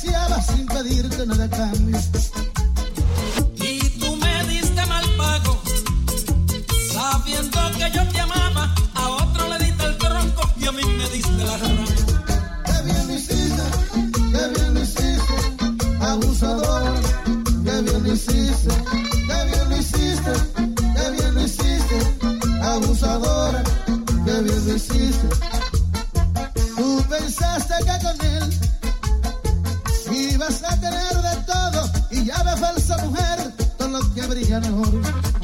sin pedirte nada cambio. Y tú me diste mal pago, sabiendo que yo te amaba, a otro le diste el tronco y a mí me diste la rama. Qué bien lo hiciste, qué bien lo hiciste, abusador, qué bien lo hiciste, qué bien lo hiciste, qué bien lo hiciste, abusador, qué bien lo hiciste. ganador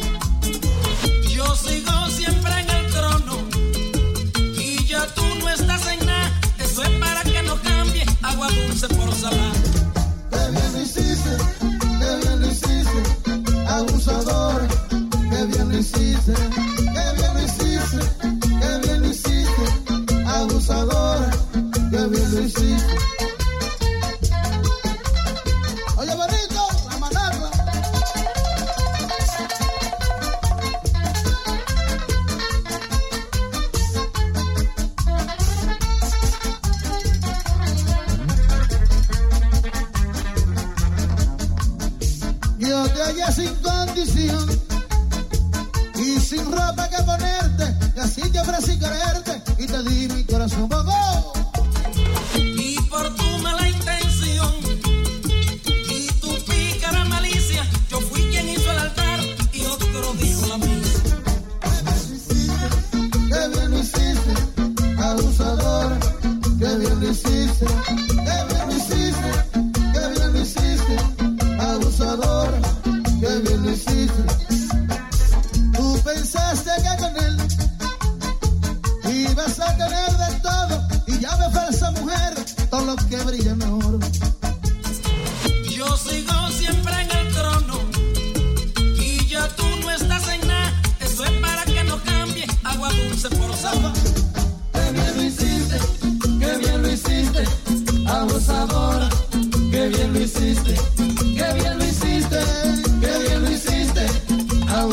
debe de.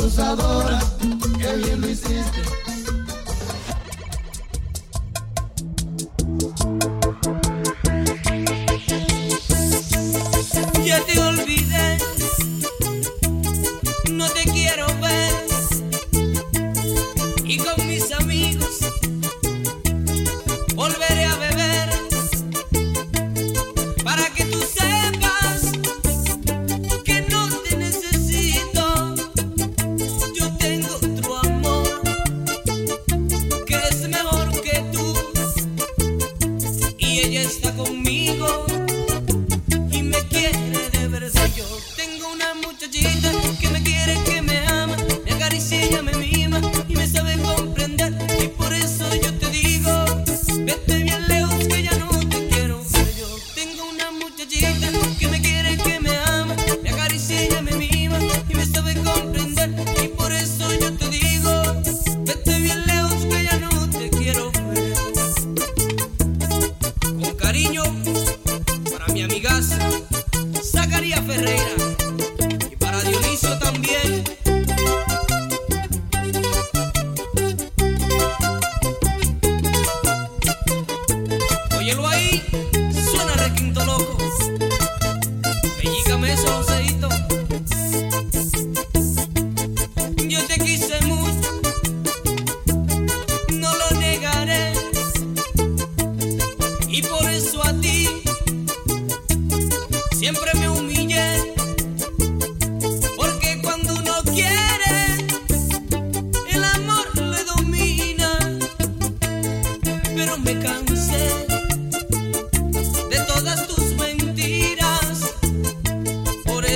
abusadora, qué bien lo hiciste. conmigo y me quiere de ver yo.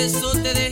eso te de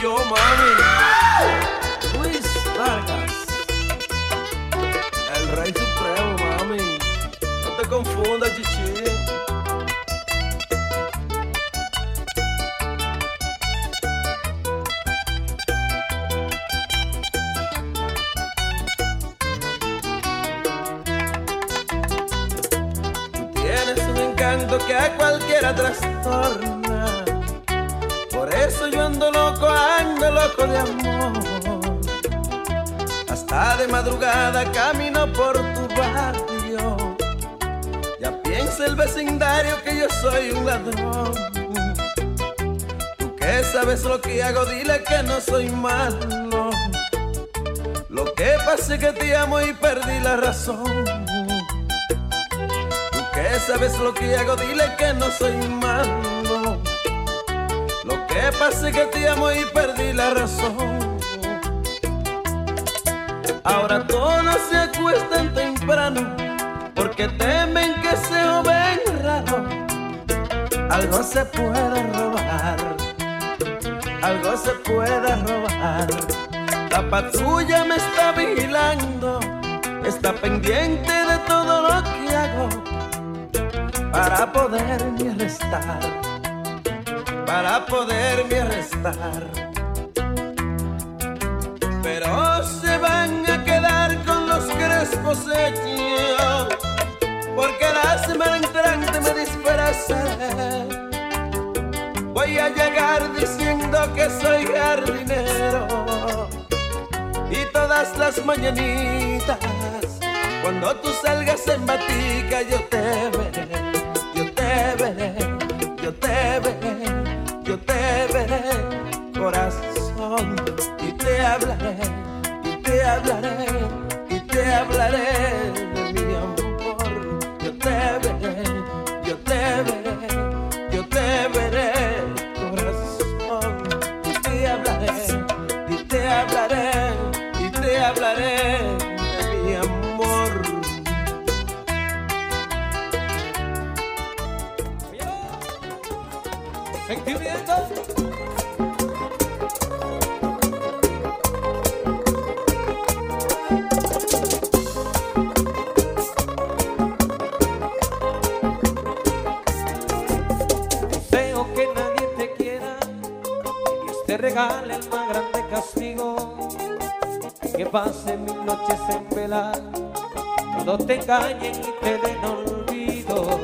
yo, mami. Luis Vargas. El rey supremo, mami. No te confundas, de madrugada camino por tu barrio. Ya piensa el vecindario que yo soy un ladrón. Tú que sabes lo que hago, dile que no soy malo. Lo que pasa es que te amo y perdí la razón. Tú que sabes lo que hago, dile que no soy malo. Lo que pasa es que te amo y perdí la razón. Ahora todos se acuestan temprano porque temen que se joven raro. Algo se puede robar, algo se puede robar. La patrulla me está vigilando, está pendiente de todo lo que hago para poderme arrestar, para poderme arrestar. Porque la semana entrante me disfrazaré. Voy a llegar diciendo que soy jardinero y todas las mañanitas cuando tú salgas en batica yo te veré, yo te veré, yo te veré, yo te veré, corazón, y te hablaré, y te hablaré, hablaré pase mil noches en velar, cuando te engañen y te den olvido.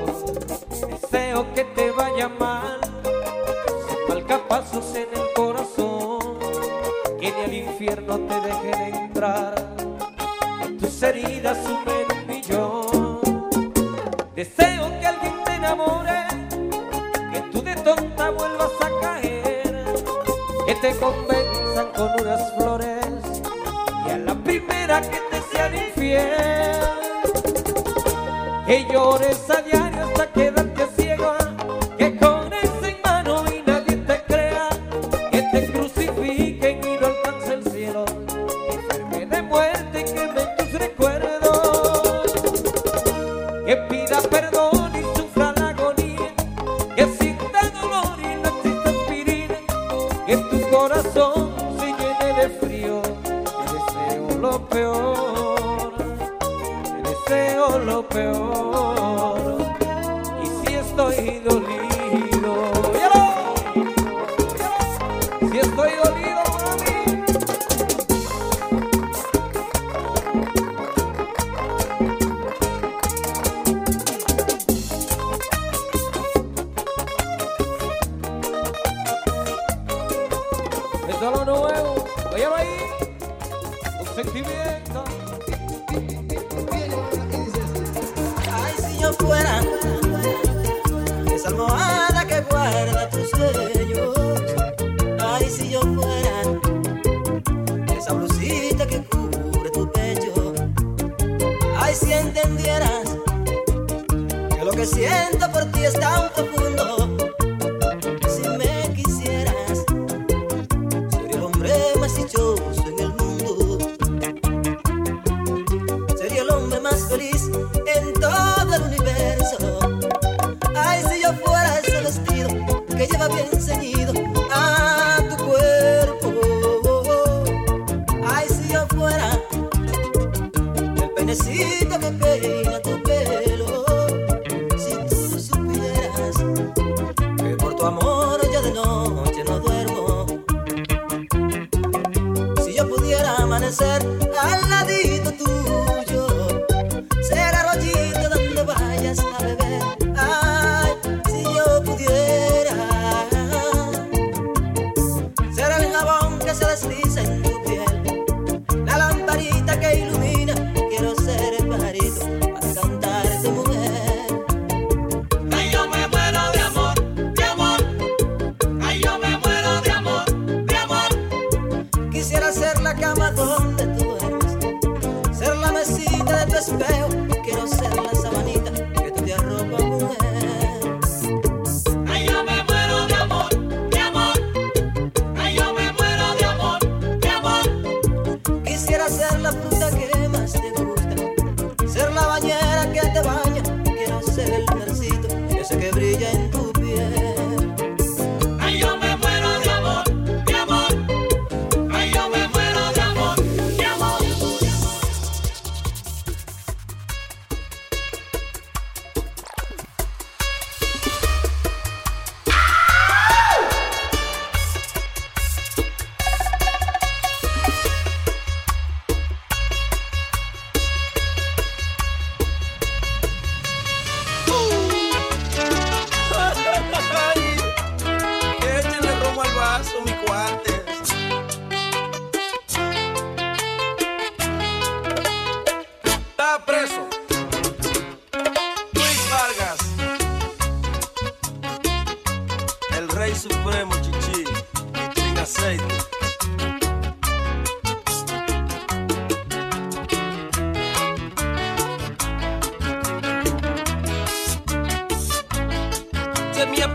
Deseo que te vaya mal, sin malcapazos en el corazón, que ni al infierno te dejen entrar, que tus heridas sumen un millón. Deseo que alguien te enamore, que tú de tonta vuelvas a caer, que te convenzan con unas flores que te sean infiel, que llores a te deseo lo peor, y si estoy dolido, siento por ti es tan profundo. La cama donde tú duermes, ser la mesita de tu espejo.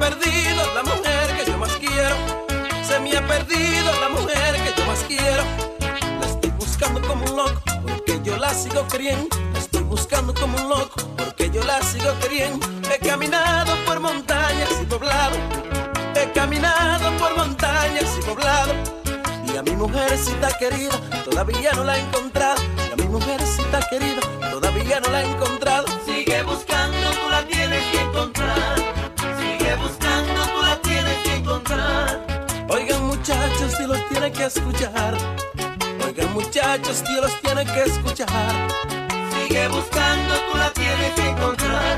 Perdido la mujer que yo más quiero. Se me ha perdido la mujer que yo más quiero. La estoy buscando como un loco porque yo la sigo queriendo. La estoy buscando como un loco porque yo la sigo queriendo. He caminado por montañas y poblado. He caminado por montañas y poblado. Y a mi mujercita querida todavía no la he encontrado. Y a mi mujercita querida todavía no la he encontrado. Sigue buscando, tú la tienes que encontrar. Buscando, tú la tienes que encontrar. Oigan muchachos, Dios los tiene que escuchar. Oigan muchachos, Dios los tiene que escuchar. Sigue buscando, tú la tienes que encontrar.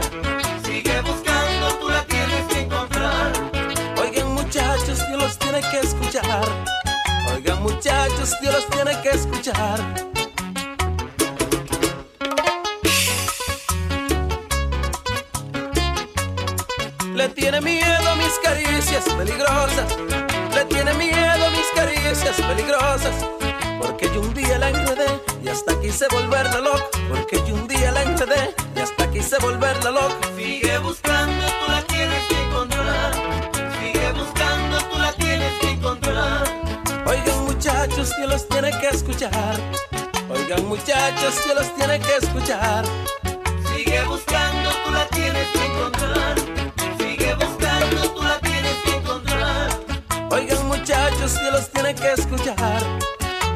Sigue buscando, tú la tienes que encontrar. Oigan muchachos, Dios los tiene que escuchar. Oigan muchachos, Dios los tiene que escuchar. Tiene miedo a mis caricias peligrosas. Le tiene miedo a mis caricias peligrosas. Porque yo un día la enredé y hasta quise volverla loca. Porque yo un día la enredé y hasta quise volverla loca. Sigue buscando, tú la tienes que encontrar. Sigue buscando, tú la tienes que encontrar. Oigan muchachos, Dios los tiene que escuchar. Oigan muchachos, Dios los tiene que escuchar. Sigue buscando, tú la tienes que encontrar. Muchachos, Dios los tiene que escuchar.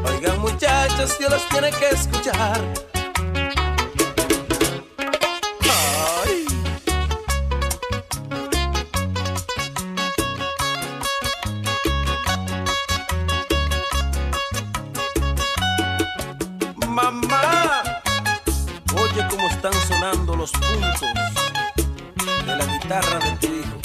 Oigan muchachos, Dios los tiene que escuchar. Mamá, oye cómo están sonando los puntos de la guitarra de tu hijo,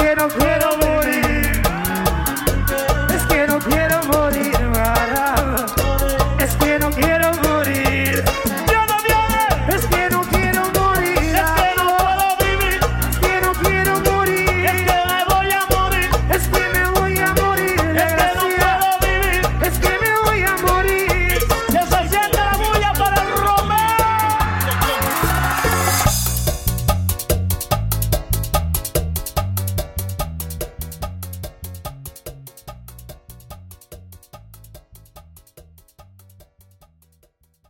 quiero, quiero